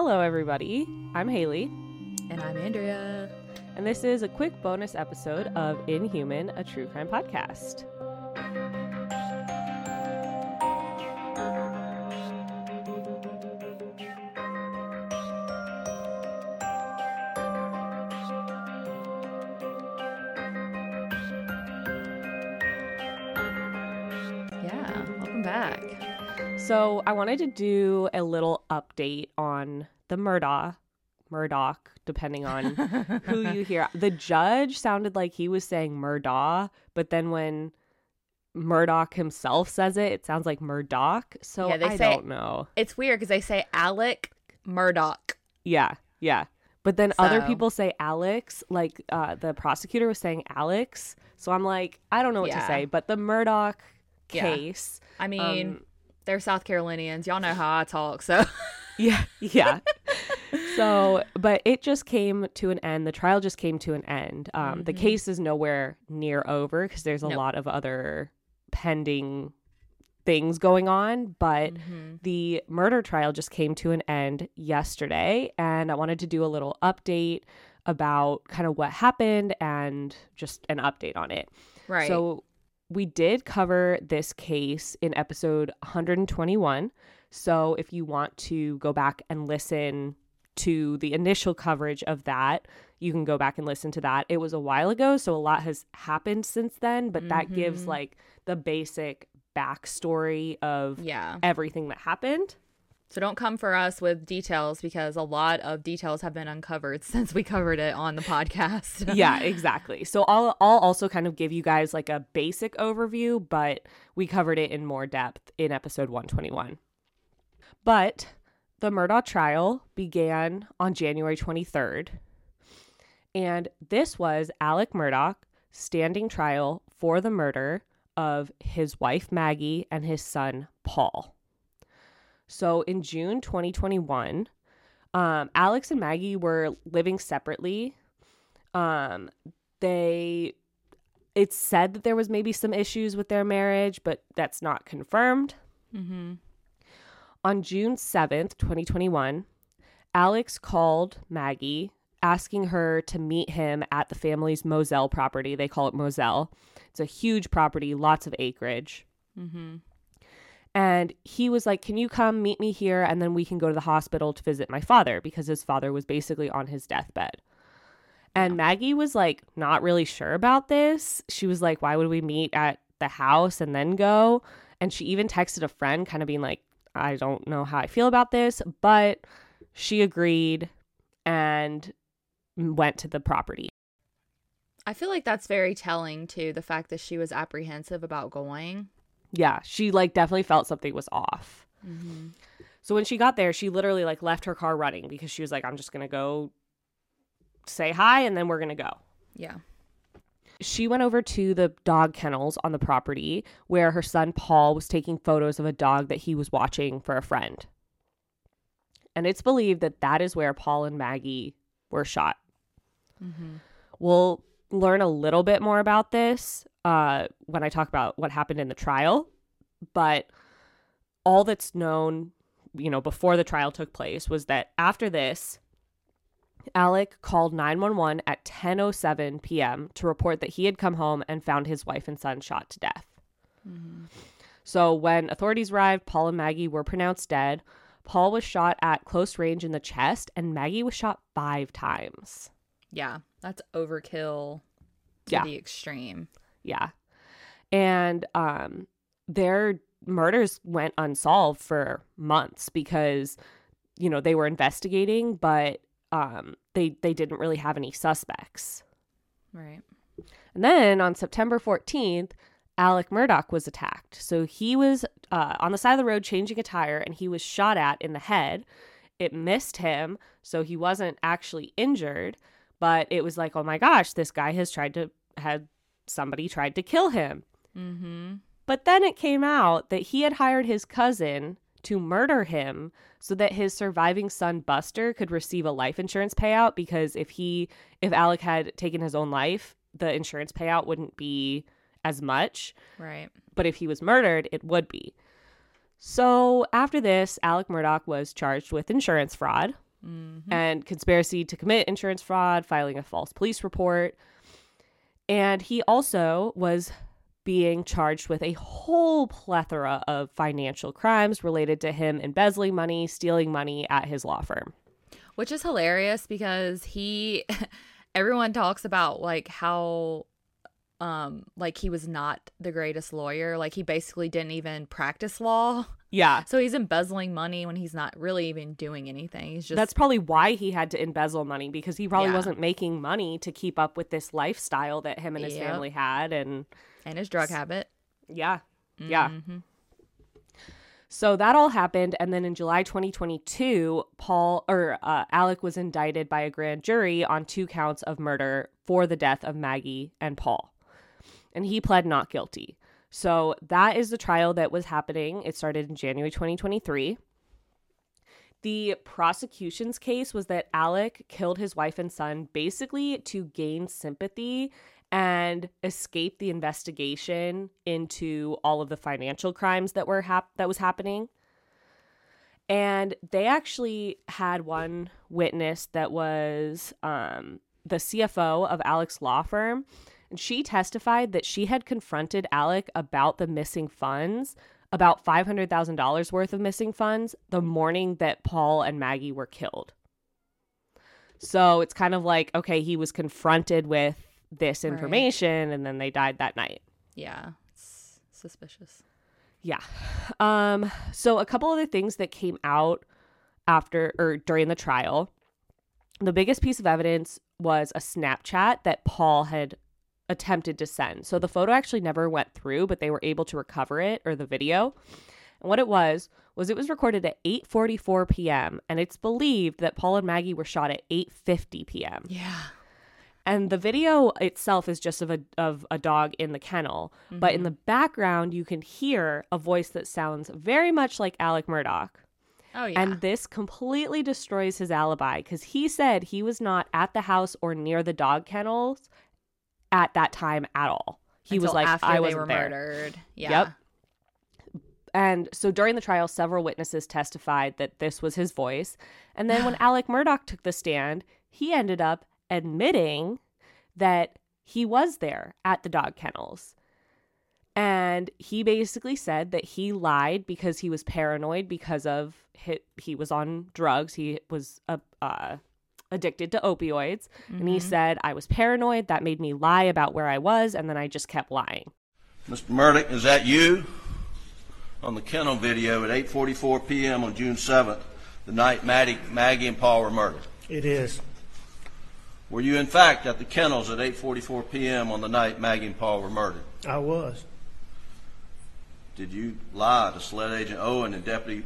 Hello, everybody. I'm Haley. And I'm Andrea. And this is a quick bonus episode of Inhuman, a true crime podcast. So, I wanted to do a little update on the Murdaugh, Murdoch, depending on who you hear. The judge sounded like he was saying Murdaugh, but then when Murdoch himself says it, it sounds like Murdoch. So Yeah, they I say- don't know. It's weird because they say Alec Murdoch. Yeah, yeah. But then other people say Alex, like uh, the prosecutor was saying Alex. So I'm like, I don't know what to say. But the Murdoch Yeah. case, I mean, Um, they're South Carolinians. Y'all know how I talk, so yeah, yeah. so, but it just came to an end. The trial just came to an end. Um, The case is nowhere near over because there's a Mm-hmm. Nope. lot of other pending things going on. But Mm-hmm. the murder trial just came to an end yesterday. And I wanted to do a little update about kind of what happened and just an update on it. right. So we did cover this case in episode 121. So if you want to go back and listen to the initial coverage of that, you can go back and listen to that. It was a while ago, so a lot has happened since then, but that gives Mhm. like the basic backstory of yeah. everything that happened. So don't come for us with details because a lot of details have been uncovered since we covered it on the podcast. yeah, exactly. So I'll I'll also kind of give you guys like a basic overview, but we covered it in more depth in episode 121. But the Murdaugh trial began on January 23rd. And this was Alec Murdaugh standing trial for the murder of his wife Maggie and his son Paul. So in June 2021, um, Alex and Maggie were living separately. Um they it's said that there was maybe some issues with their marriage but that's not confirmed. Mm-hmm. on june 7th 2021 alex called maggie asking her to meet him at the family's moselle property. They call it moselle. It's a huge property lots of acreage. Mm-hmm. And he was like, Can you come meet me here? And then we can go to the hospital to visit my father because his father was basically on his deathbed. And Maggie was like, not really sure about this. She was like, Why would we meet at the house and then go? And she even texted a friend, kind of being like, I don't know how I feel about this. But she agreed and went to the property. I feel like that's very telling too, the fact that she was apprehensive about going. Yeah, she like definitely felt something was off. Mm-hmm. So when she got there, she literally like left her car running because she was like, I'm just gonna go say hi and then we're gonna go. Yeah. She went over to the dog kennels on the property where her son Paul was taking photos of a dog that he was watching for a friend. And it's believed that that is where Paul and Maggie were shot. Mm-hmm. We'll learn a little bit more about this uh, when I talk about what happened in the trial, but all that's known, you know, before the trial took place was that after this, Alec called 911 at 10:07 p.m. to report that he had come home and found his wife and son shot to death. So when authorities arrived, Paul and Maggie were pronounced dead. Paul was shot at close range in the chest and Maggie was shot 5 times. Yeah. That's overkill Yeah. the extreme. Yeah. And um their murders went unsolved for months because you know, they were investigating but um they they didn't really have any suspects. Right. And then on September 14th, Alec Murdaugh was attacked. So he was uh, on the side of the road changing a tire and he was shot at in the head it missed him, so he wasn't actually injured, but it was like, oh my gosh, this guy has tried to had somebody tried to kill him. Mm-hmm. But then it came out that he had hired his cousin to murder him so that his surviving son Buster could receive a life insurance payout because if he if Alec had taken his own life, the insurance payout wouldn't be as much, Right. but if he was murdered, it would be. So after this, Alec Murdaugh was charged with insurance fraud Mm-hmm. and conspiracy to commit insurance fraud, filing a false police report. And he also was being charged with a whole plethora of financial crimes related to him embezzling money, stealing money at his law firm. Which is hilarious because he everyone talks about like how um like he was not the greatest lawyer. Like he basically didn't even practice law. Yeah. So he's embezzling money when he's not really even doing anything. He's just That's probably why he had to embezzle money because he probably Yeah. wasn't making money to keep up with this lifestyle that him and his Yep. family had. And and his drug habit. yeah, yeah. Mhm. So that all happened, and then in July 2022, Paul or uh, Alec was indicted by a grand jury on two counts of murder for the death of Maggie and Paul, and he pled not guilty. So that is the trial that was happening. It started in January 2023. The prosecution's case was that Alec killed his wife and son basically to gain sympathy and escape the investigation into all of the financial crimes that were hap- that was happening. And they actually had one witness that was um, the CFO of Alec's law firm, and she testified that she had confronted Alec about the missing funds, about five hundred thousand dollars worth of missing funds, the morning that Paul and Maggie were killed. So it's kind of like okay, he was confronted with this Right. information, and then they died that night. Yeah. It's suspicious. Yeah. Um so a couple other things that came out after or during the trial. The biggest piece of evidence was a Snapchat that Paul had attempted to send. So the photo actually never went through, but they were able to recover it or the video. And what it was was it was recorded at 8:44 p.m. and it's believed that Paul and Maggie were shot at 8:50 p.m. Yeah. And the video itself is just of a of a dog in the kennel, but in mm-hmm. the background you can hear a voice that sounds very much like Alec Murdaugh. Oh yeah. And this completely destroys his alibi cuz he said he was not at the house or near the dog kennels at that time at all. He was like after I there. murdered. Yeah. Yep. And so during the trial, several witnesses testified that this was his voice. And then when Alec Murdaugh took the stand, he ended up admitting that he was there at the dog kennels. And he basically said that he lied because he was paranoid because of he, he was on drugs. He was a uh, addicted to opioids. And he mm-hmm. said, I was paranoid. That made me lie about where I was. And then I just kept lying. Mr. Murdaugh, is that you? On the kennel video at 8:44 p.m. on June 7th, the night Maddie, Maggie and Paul were murdered. It is. Were you in fact at the kennels at 8:44 p.m. on the night Maggie and Paul were murdered? I was. Did you lie to SLED Agent Owen and Deputy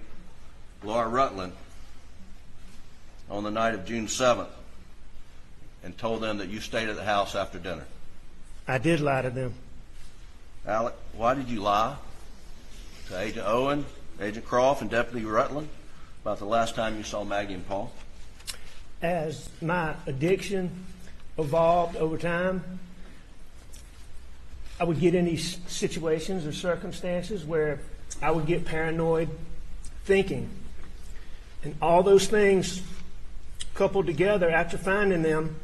Laura Rutland on the night of June 7th and told them that you stayed at the house after dinner? I did lie to them. Alec, why did you lie to Agent Owen, Agent Croft, and Deputy Rutland about the last time you saw Maggie and Paul? As my addiction evolved over time, I would get in these situations or circumstances where I would get paranoid thinking. And all those things coupled together after finding them,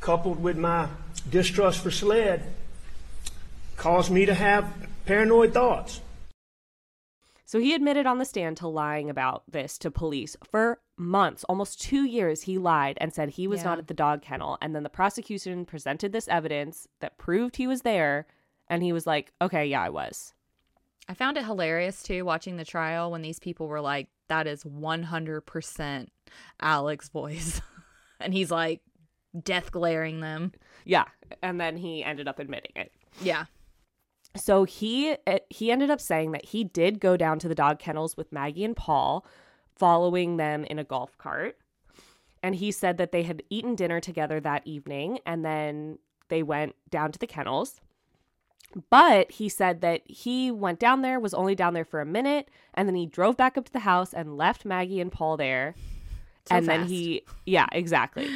coupled with my distrust for SLED, caused me to have paranoid thoughts. So he admitted on the stand to lying about this to police for months, almost two years. He lied and said he was not at the dog kennel. And then the prosecution presented this evidence that proved he was there. And he was like, okay, yeah, I was. I found it hilarious too watching the trial when these people were like, that is 100% Alec's voice. and he's like, death glaring them. Yeah. And then he ended up admitting it. Yeah. So he eh, he ended up saying that he did go down to the dog kennels with Maggie and Paul, following them in a golf cart. And he said that they had eaten dinner together that evening and then they went down to the kennels. But he said that he went down there, was only down there for a minute, and then he drove back up to the house and left Maggie and Paul there. So and then he, yeah, exactly.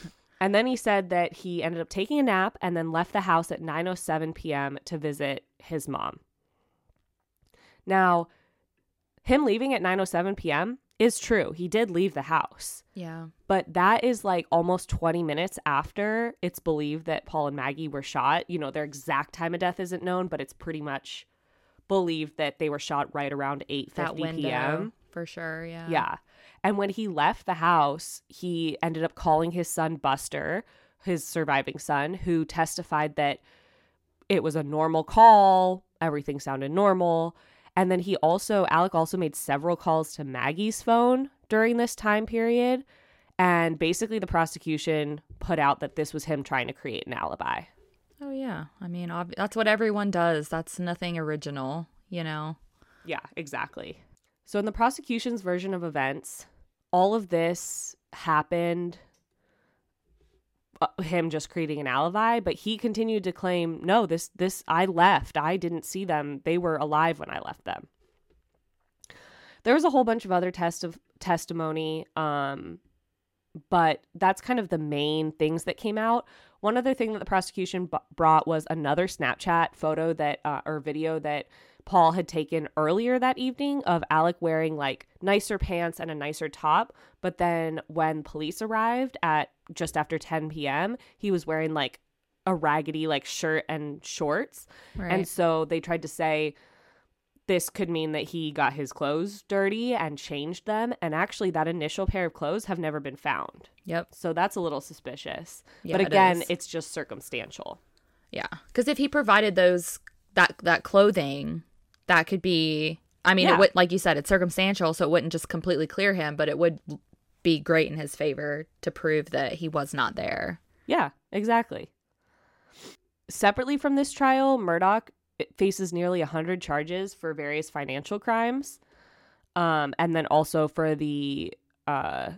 and then he said that he ended up taking a nap and then left the house at 9:07 p.m. to visit his mom. Now, him leaving at 9:07 p.m. is true. He did leave the house. Yeah. But that is like almost 20 minutes after it's believed that Paul and Maggie were shot. You know, their exact time of death isn't known, but it's pretty much believed that they were shot right around 8:50 p.m. for sure. Yeah. Yeah. And when he left the house, he ended up calling his son Buster, his surviving son, who testified that it was a normal call, everything sounded normal. And then he also, Alec also made several calls to Maggie's phone during this time period. And basically, the prosecution put out that this was him trying to create an alibi. Oh yeah. I mean, ob- that's what everyone does. That's nothing original, you know. Yeah, exactly. So, in the prosecution's version of events, all of this happened, him just creating an alibi, but he continued to claim, no, this, this, I left. I didn't see them. They were alive when I left them. There was a whole bunch of other test of testimony, um, but that's kind of the main things that came out. One other thing that the prosecution b- brought was another Snapchat photo that uh, or video that Paul had taken earlier that evening of Alec wearing like nicer pants and a nicer top. But then when police arrived at just after 10 p.m., he was wearing like a raggedy like shirt and shorts. Right. And so they tried to say this could mean that he got his clothes dirty and changed them. And actually, that initial pair of clothes have never been found. yep. So that's a little suspicious. Yeah, but again, is. it's just circumstantial. Yeah. Because if he provided those that that clothing, that could be. I mean, Yeah. it would like you said, it's circumstantial, so it wouldn't just completely clear him, but it would be great in his favor to prove that he was not there. Yeah, exactly. Separately from this trial, Murdaugh faces nearly 100 charges for various financial crimes. Um, and then also for the uh,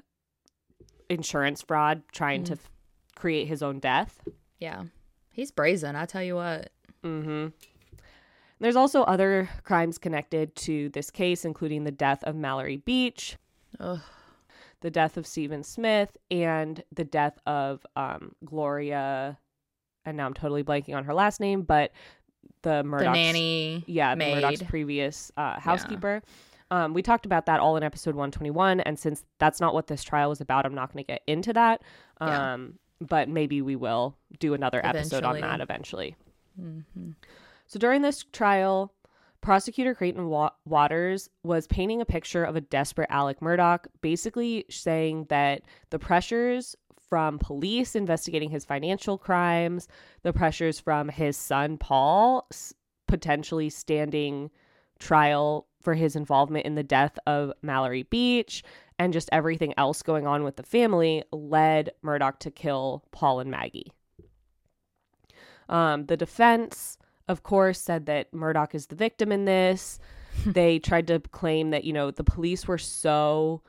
insurance fraud, trying to f- create his own death. Yeah. He's brazen, I tell you what. Mm-hmm. There's also other crimes connected to this case, including the death of Mallory Beach, Ugh. The death of Stephen Smith, and the death of um, Gloria. And now I'm totally blanking on her last name, but the The nanny yeah, the Murdaugh's maid. previous uh, housekeeper. Um, we talked about that all in episode 121, and since that's not what this trial was about, I'm not going to get into that. Yeah. Um, but maybe we will do another episode on that eventually. Mm-hmm. So during this trial, prosecutor Creighton Wa- Waters was painting a picture of a desperate Alec Murdaugh, basically saying that the pressures from police investigating his financial crimes, the pressures from his son Paul potentially standing trial for his involvement in the death of Mallory Beach and just everything else going on with the family led Murdaugh to kill Paul and Maggie. Um, the defense, of course, said that Murdaugh is the victim in this. they tried to claim that, you know, the police were so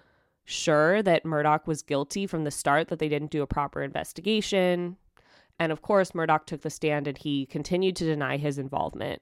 sure that Murdaugh was guilty from the start that they didn't do a proper investigation. And of course, Murdaugh took the stand and he continued to deny his involvement.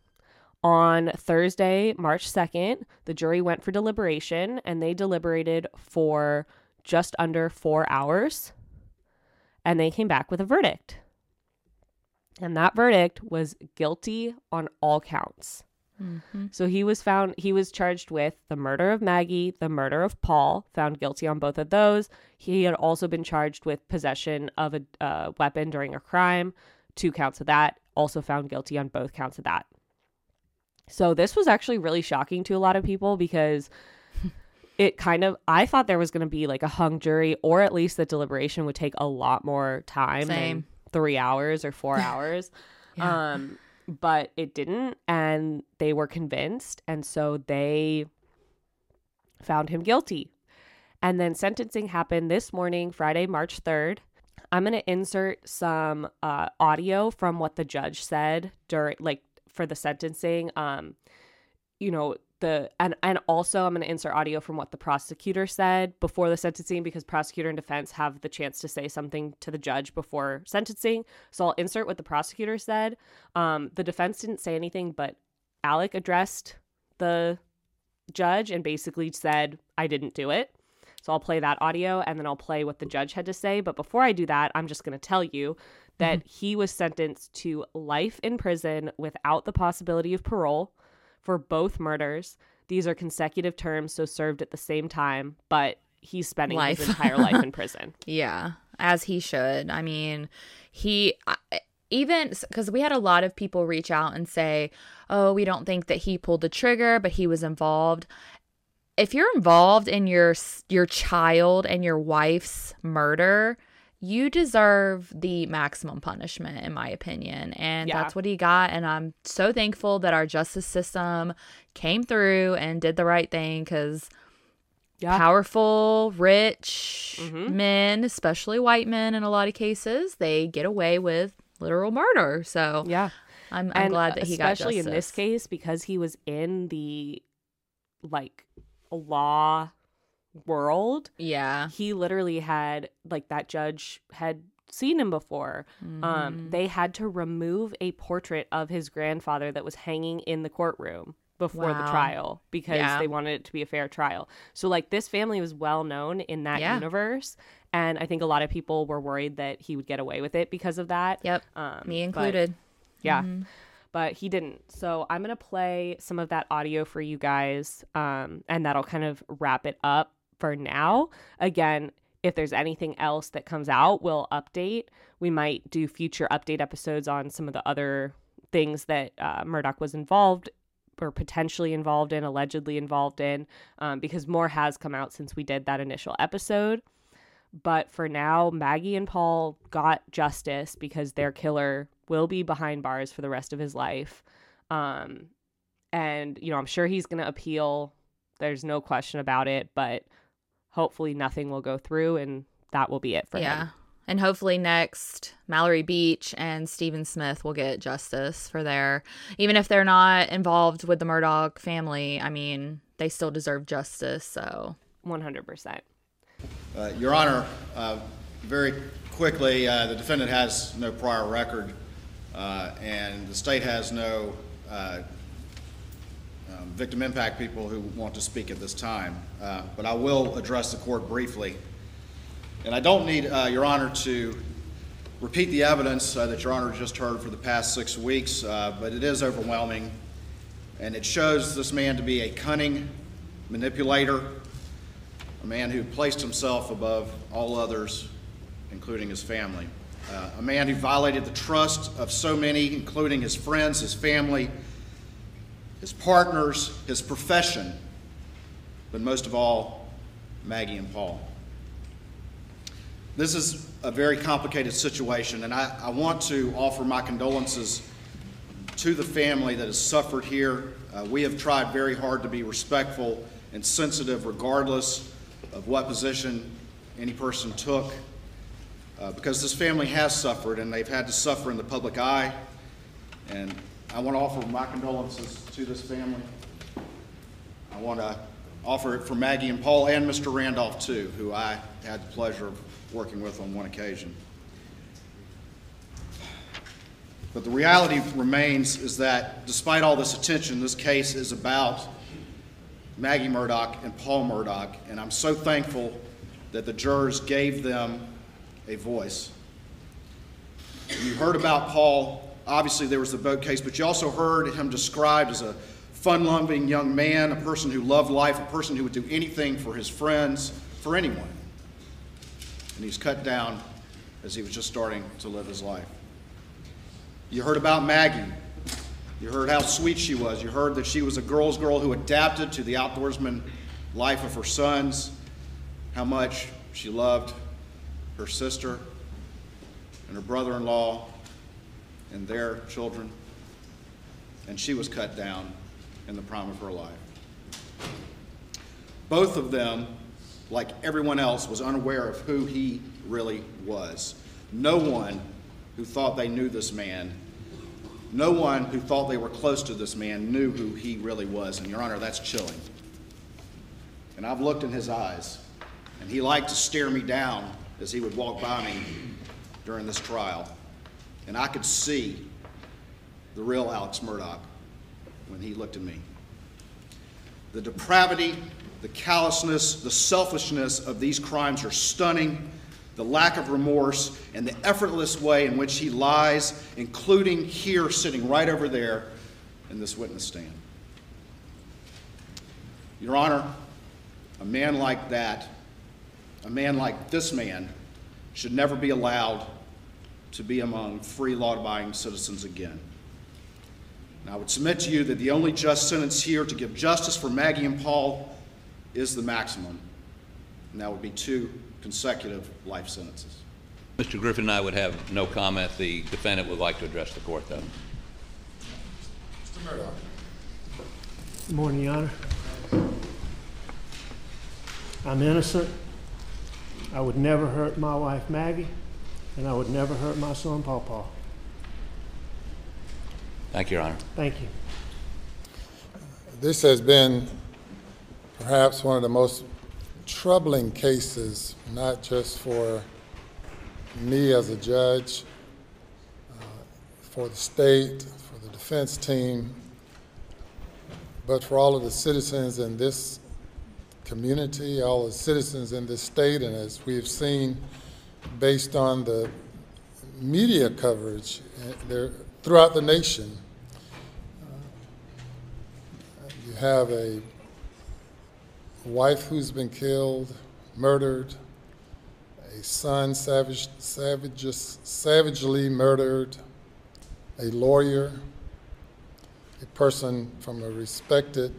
On Thursday, March 2nd, the jury went for deliberation and they deliberated for just under four hours and they came back with a verdict. And that verdict was guilty on all counts. So he was found, he was charged with the murder of Maggie, the murder of Paul, found guilty on both of those. He had also been charged with possession of a uh, weapon during a crime, two counts of that, also found guilty on both counts of that. So this was actually really shocking to a lot of people because it kind of I thought there was going to be like a hung jury or at least the deliberation would take a lot more time Same. than 3 hours or 4 hours. Um but it didn't and they were convinced and so they found him guilty. And then sentencing happened this morning, Friday, March 3rd. I'm going to insert some uh, audio from what the judge said during, like, for the sentencing. Um, you know, the and and also I'm going to insert audio from what the prosecutor said before the sentencing because prosecutor and defense have the chance to say something to the judge before sentencing. So I'll insert what the prosecutor said. Um, the defense didn't say anything, but Alec addressed the judge and basically said, "I didn't do it." So I'll play that audio and then I'll play what the judge had to say. But before I do that, I'm just going to tell you that mm-hmm. he was sentenced to life in prison without the possibility of parole for both murders. These are consecutive terms, so served at the same time, but he's spending Life. his entire life in prison. Yeah, as he should. I mean, he I- even because we had a lot of people reach out and say, "Oh, we don't think that he pulled the trigger, but he was involved." If you're involved in your your child and your wife's murder, you deserve the maximum punishment in my opinion and Yeah. that's what he got and i'm so thankful that our justice system came through and did the right thing because Yeah. powerful, rich Mhm. men, especially white men in a lot of cases, they get away with literal murder. So Yeah. I'm, I'm glad that he got especially in this case because he was in the like law world Yeah. he literally had like that judge had seen him before Mm-hmm. um they had to remove a portrait of his grandfather that was hanging in the courtroom before the trial because Yeah. they wanted it to be a fair trial so like this family was well known in that Yeah. universe and i think a lot of people were worried that he would get away with it because of that Yep. um Me included. yeah. But he didn't. So I'm going to play some of that audio for you guys. Um, and that'll kind of wrap it up for now. Again, if there's anything else that comes out, we'll update. We might do future update episodes on some of the other things that uh, Murdaugh was involved or potentially involved in, allegedly involved in, um, because more has come out since we did that initial episode. But for now, Maggie and Paul got justice because their killer will be behind bars for the rest of his life. Um, and, you know, I'm sure he's going to appeal. There's no question about it. But hopefully nothing will go through and that will be it for them. yeah. him. And hopefully next, Mallory Beach and Stephen Smith will get justice for their, even if they're not involved with the Murdaugh family. I mean, they still deserve justice. So 100%. Uh, Your Honor, uh, very quickly, uh, the defendant has no prior record, uh, and the state has no uh, um, victim impact people who want to speak at this time. Uh, But I will address the court briefly. And I don't need, uh, Your Honor, to repeat the evidence uh, that Your Honor just heard for the past six weeks, uh, but it is overwhelming, and it shows this man to be a cunning manipulator, a man who placed himself above all others, including his family. Uh, a man who violated the trust of so many, including his friends, his family, his partners, his profession, but most of all, Maggie and Paul. This is a very complicated situation, and I, I want to offer my condolences to the family that has suffered here. Uh, we have tried very hard to be respectful and sensitive, regardless of what position any person took, uh, because this family has suffered and they've had to suffer in the public eye. And I want to offer my condolences to this family. I want to offer it for Maggie and Paul and Mr. Randolph, too, who I had the pleasure of working with on one occasion. But the reality remains is that despite all this attention, this case is about Maggie Murdaugh and Paul Murdaugh, and I'm so thankful that the jurors gave them a voice. You heard about Paul. Obviously, there was the boat case, but you also heard him described as a fun loving young man, a person who loved life, a person who would do anything for his friends, for anyone. And he's cut down as he was just starting to live his life. You heard about Maggie. You heard how sweet she was. You heard that she was a girl's girl who adapted to the outdoorsman life of her sons, how much she loved her sister and her brother in law and their children. And she was cut down in the prime of her life. Both of them, like everyone else, was unaware of who he really was. No one who thought they knew this man, no one who thought they were close to this man knew who he really was. And, Your Honor, that's chilling. And I've looked in his eyes, and he liked to stare me down as he would walk by me during this trial. And I could see the real Alex Murdaugh when he looked at me. The depravity, the callousness, the selfishness of these crimes are stunning. The lack of remorse and the effortless way in which he lies, including here sitting right over there in this witness stand. Your Honor, a man like that, a man like this man, should never be allowed to be among free law abiding citizens again. And I would submit to you that the only just sentence here to give justice for Maggie and Paul is the maximum, and that would be two consecutive life sentences. Mr. Griffin and I would have no comment. The defendant would like to address the court, though. Mr. Murdaugh. Good morning, Your Honor. I'm innocent. I would never hurt my wife Maggie, and I would never hurt my son Paul Paul. Thank you, Your Honor. Thank you. This has been perhaps one of the most troubling cases, not just for me as a judge, uh, for the state, for the defense team, but for all of the citizens in this community, all the citizens in this state, and as we've seen based on the media coverage uh, there throughout the nation. Uh, you have a wife who's been killed, murdered, a son savage, savage, savagely murdered, a lawyer, a person from a respected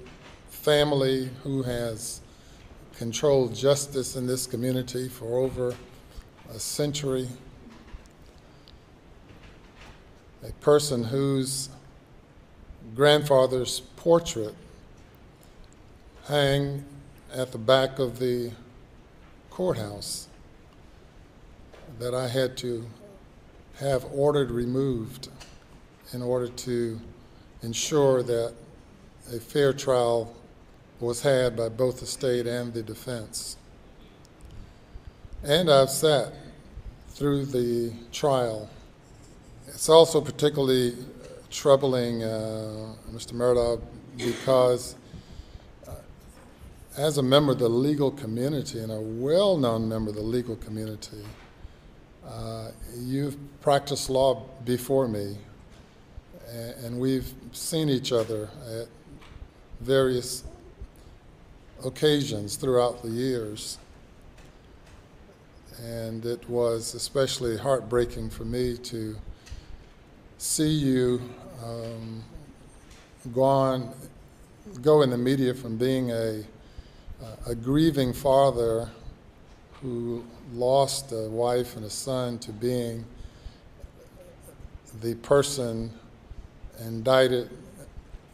family who has controlled justice in this community for over a century, a person whose grandfather's portrait hang at the back of the courthouse that I had to have ordered removed in order to ensure that a fair trial was had by both the state and the defense. And I've sat through the trial. It's also particularly troubling, uh, Mr. Murdaugh, because as a member of the legal community and a well known member of the legal community, uh, you've practiced law before me, and we've seen each other at various occasions throughout the years. And it was especially heartbreaking for me to see you um, go on, go in the media from being a a grieving father who lost a wife and a son to being the person indicted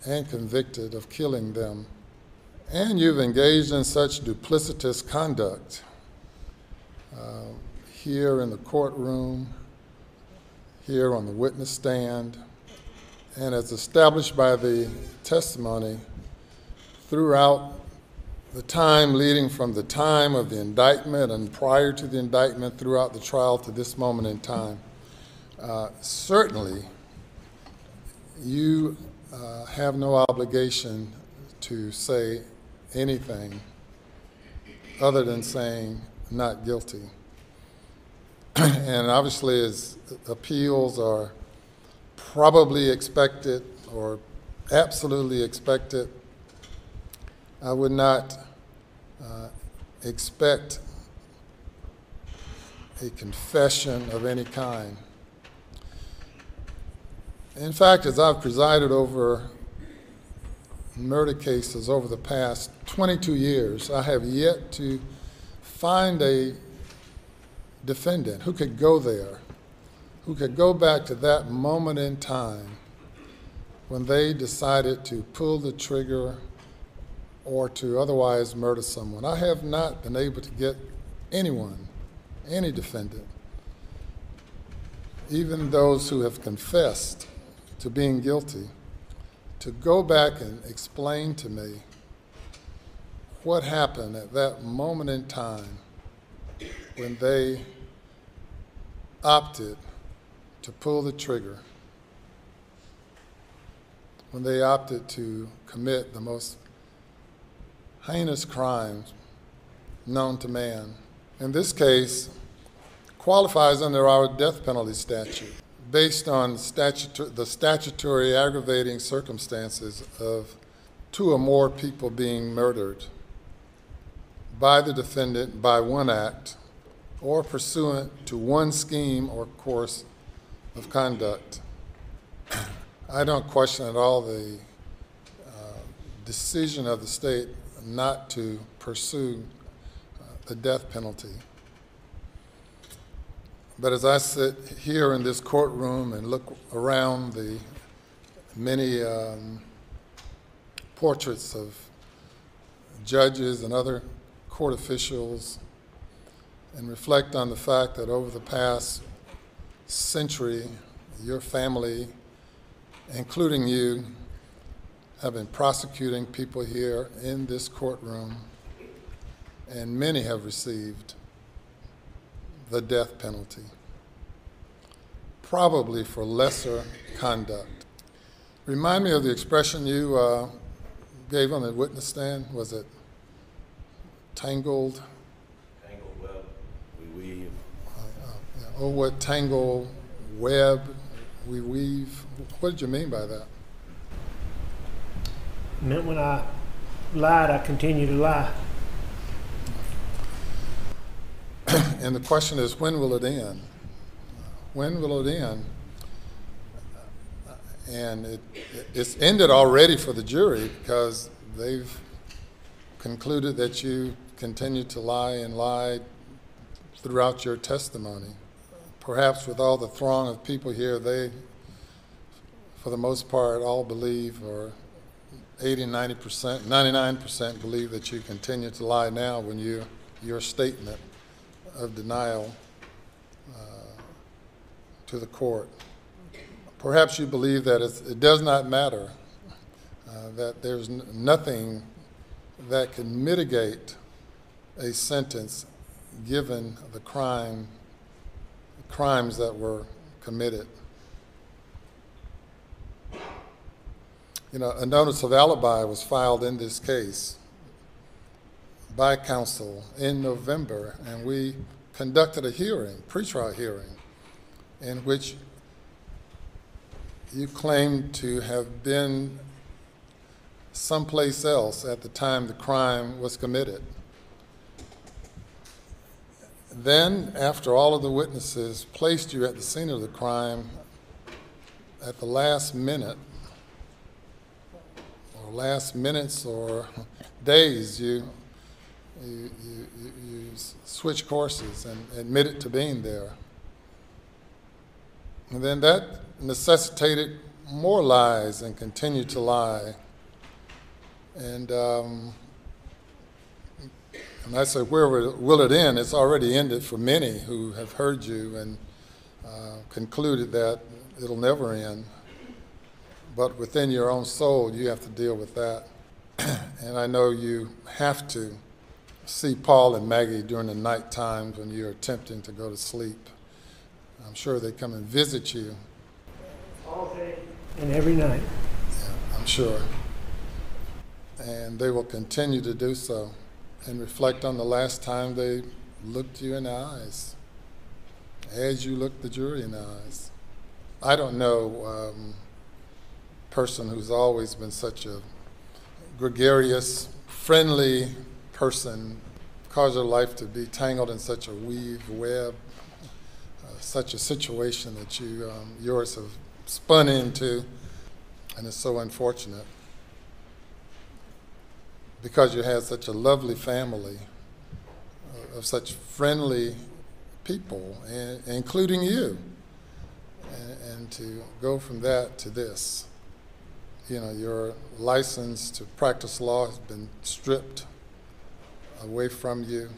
and convicted of killing them. And you've engaged in such duplicitous conduct uh, here in the courtroom, here on the witness stand, and as established by the testimony throughout the time leading from the time of the indictment and prior to the indictment throughout the trial to this moment in time. Uh, certainly, you uh, have no obligation to say anything other than saying not guilty. and obviously, as appeals are probably expected or absolutely expected. I would not uh, expect a confession of any kind. In fact, as I've presided over murder cases over the past 22 years, I have yet to find a defendant who could go there, who could go back to that moment in time when they decided to pull the trigger or to otherwise murder someone. I have not been able to get anyone, any defendant, even those who have confessed to being guilty, to go back and explain to me what happened at that moment in time when they opted to pull the trigger, when they opted to commit the most heinous crimes known to man. In this case, qualifies under our death penalty statute based on the statutory aggravating circumstances of two or more people being murdered by the defendant by one act or pursuant to one scheme or course of conduct. I don't question at all the uh, decision of the state not to pursue uh, the death penalty. But as I sit here in this courtroom and look around the many um, portraits of judges and other court officials and reflect on the fact that over the past century, your family, including you, have been prosecuting people here in this courtroom, and many have received the death penalty, probably for lesser conduct. Remind me of the expression you uh, gave on the witness stand. Was it tangled? Tangled web, we weave. Uh, yeah. Oh, what tangle web we weave. What did you mean by that? It meant when I lied, I continue to lie. and the question is, when will it end? When will it end? And it, it's ended already for the jury because they've concluded that you continued to lie and lie throughout your testimony. Perhaps with all the throng of people here, they, for the most part, all believe, or 80, 90%, 99% believe that you continue to lie now when you, your statement of denial uh, to the court. Perhaps you believe that it does not matter, uh, that there's nothing that can mitigate a sentence given the crime, crimes that were committed. You know, a notice of alibi was filed in this case by counsel in November, and we conducted a hearing, pretrial hearing, in which you claimed to have been someplace else at the time the crime was committed. Then, after all of the witnesses placed you at the scene of the crime, at the last minute, or last minutes or days, you, you, you, you switch courses and admitted to being there. And then that necessitated more lies and continued to lie. And, um, and I say, where will it end? It's already ended for many who have heard you and uh, concluded that it'll never end. But within your own soul, you have to deal with that. and I know you have to see Paul and Maggie during the night times when you're attempting to go to sleep. I'm sure they come and visit you. All day and every night. Yeah, I'm sure. And they will continue to do so and reflect on the last time they looked you in the eyes, as you looked the jury in the eyes. I don't know um, person who's always been such a gregarious, friendly person, cause your life to be tangled in such a weave, web, uh, such a situation that you um, yours have spun into, and it's so unfortunate because you had such a lovely family uh, of such friendly people, and, including you, and, and to go from that to this. You know, your license to practice law has been stripped away from you. You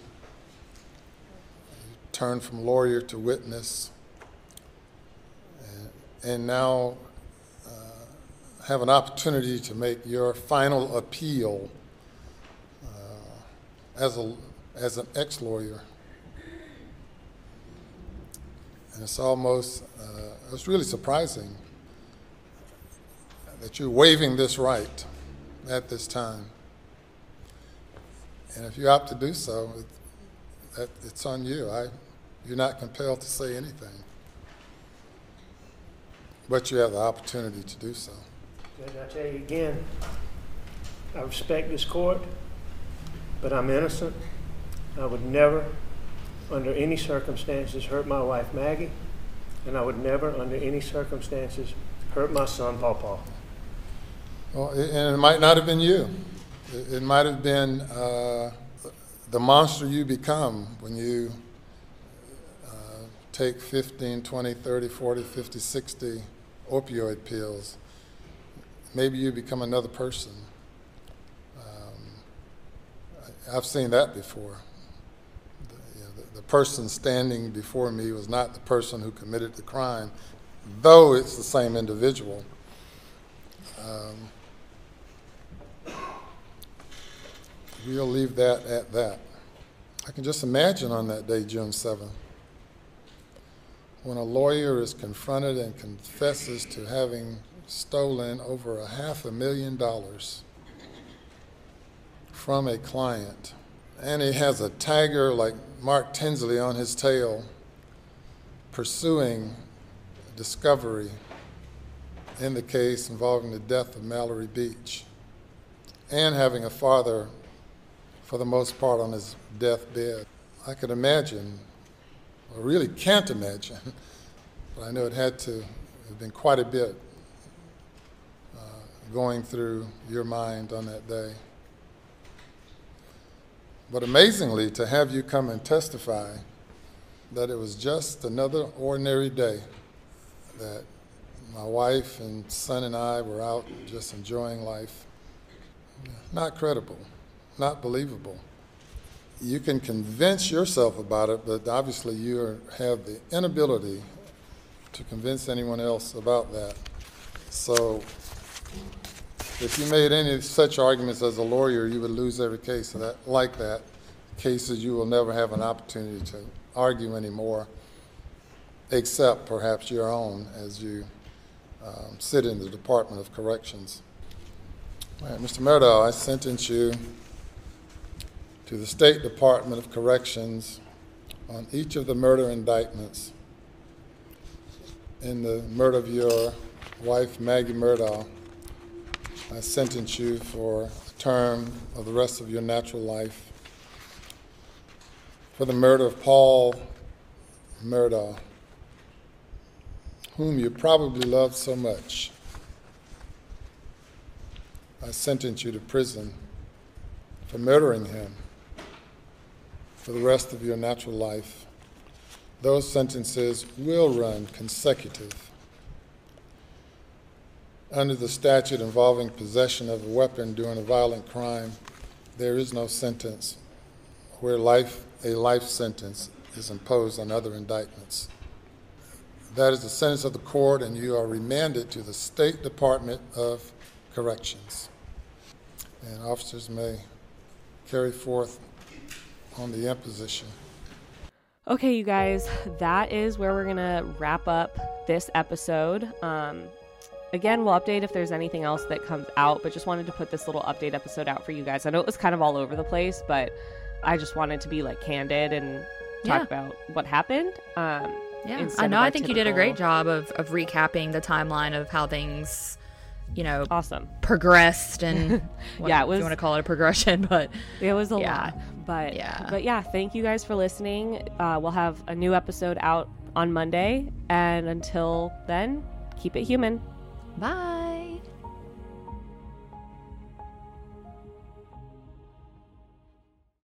turn from lawyer to witness, and, and now uh, have an opportunity to make your final appeal as a as an ex-lawyer. And it's almost, uh, it's really surprising that you're waiving this right at this time. And if you opt to do so, it, it's on you. I, you're not compelled to say anything. But you have the opportunity to do so. Judge, I tell you again, I respect this court, but I'm innocent. I would never, under any circumstances, hurt my wife Maggie, and I would never, under any circumstances, hurt my son Paw Paw. Well, and it might not have been you. It, it might have been uh, the monster you become when you uh, take 15, 20, 30, 40, 50, 60 opioid pills. Maybe you become another person. Um, I've seen that before. The, you know, the, the person standing before me was not the person who committed the crime, though it's the same individual. Um, we'll leave that at that. I can just imagine on that day, June 7th, when a lawyer is confronted and confesses to having stolen over a half a million dollars from a client, and he has a tiger like Mark Tinsley on his tail pursuing discovery in the case involving the death of Mallory Beach, and having a father for the most part on his deathbed. I could imagine, or really can't imagine, but I know it had to have been quite a bit uh, going through your mind on that day. But amazingly, to have you come and testify that it was just another ordinary day, that my wife and son and I were out just enjoying life. Not credible not believable. You can convince yourself about it, but obviously you have the inability to convince anyone else about that. So if you made any such arguments as a lawyer, you would lose every case that, like that. Cases you will never have an opportunity to argue anymore, except perhaps your own as you um, sit in the Department of Corrections. Mr. Murdaugh, I sentence you to the State Department of Corrections on each of the murder indictments in the murder of your wife, Maggie Murdaugh. I sentence you for a term of the rest of your natural life for the murder of Paul Murdaugh, whom you probably loved so much. I sentence you to prison for murdering him for the rest of your natural life. Those sentences will run consecutive. Under the statute involving possession of a weapon during a violent crime, there is no sentence where life, a life sentence is imposed on other indictments. That is the sentence of the court, and you are remanded to the State Department of Corrections. And officers may carry forth on the imposition. Okay, you guys, that is where we're gonna wrap up this episode. Um, again, we'll update if there's anything else that comes out, but just wanted to put this little update episode out for you guys. I know it was kind of all over the place, but I just wanted to be like candid and talk Yeah. about what happened. Um, Yeah, I know. I think you did a great job of, of recapping the timeline of how things you know, awesome, progressed and yeah, it was. you want to call it a progression, but It was a Yeah. lot, but Yeah. but yeah, thank you guys for listening. Uh, we'll have a new episode out on Monday, and until then, keep it human. Bye.